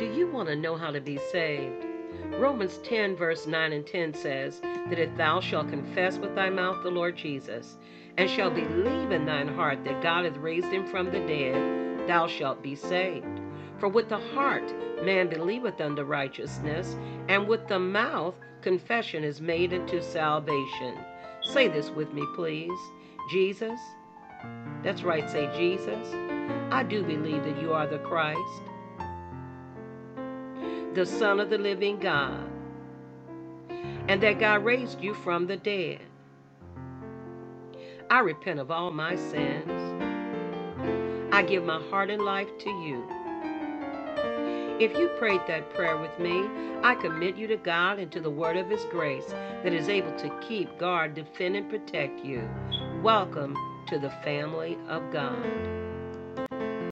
Do you want to know how to be saved? Romans 10, verse 9 and 10 says that if thou shalt confess with thy mouth the Lord Jesus, and shalt believe in thine heart that God hath raised him from the dead, thou shalt be saved. For with the heart man believeth unto righteousness, and with the mouth confession is made unto salvation. Say this with me, please. Jesus. That's right, say Jesus. I do believe that you are the Christ, the Son of the living God, and that God raised you from the dead. I repent of all my sins. I give my heart and life to you. If you prayed that prayer with me, I commit you to God and to the word of His grace that is able to keep, guard, defend, and protect you. Welcome to the family of God.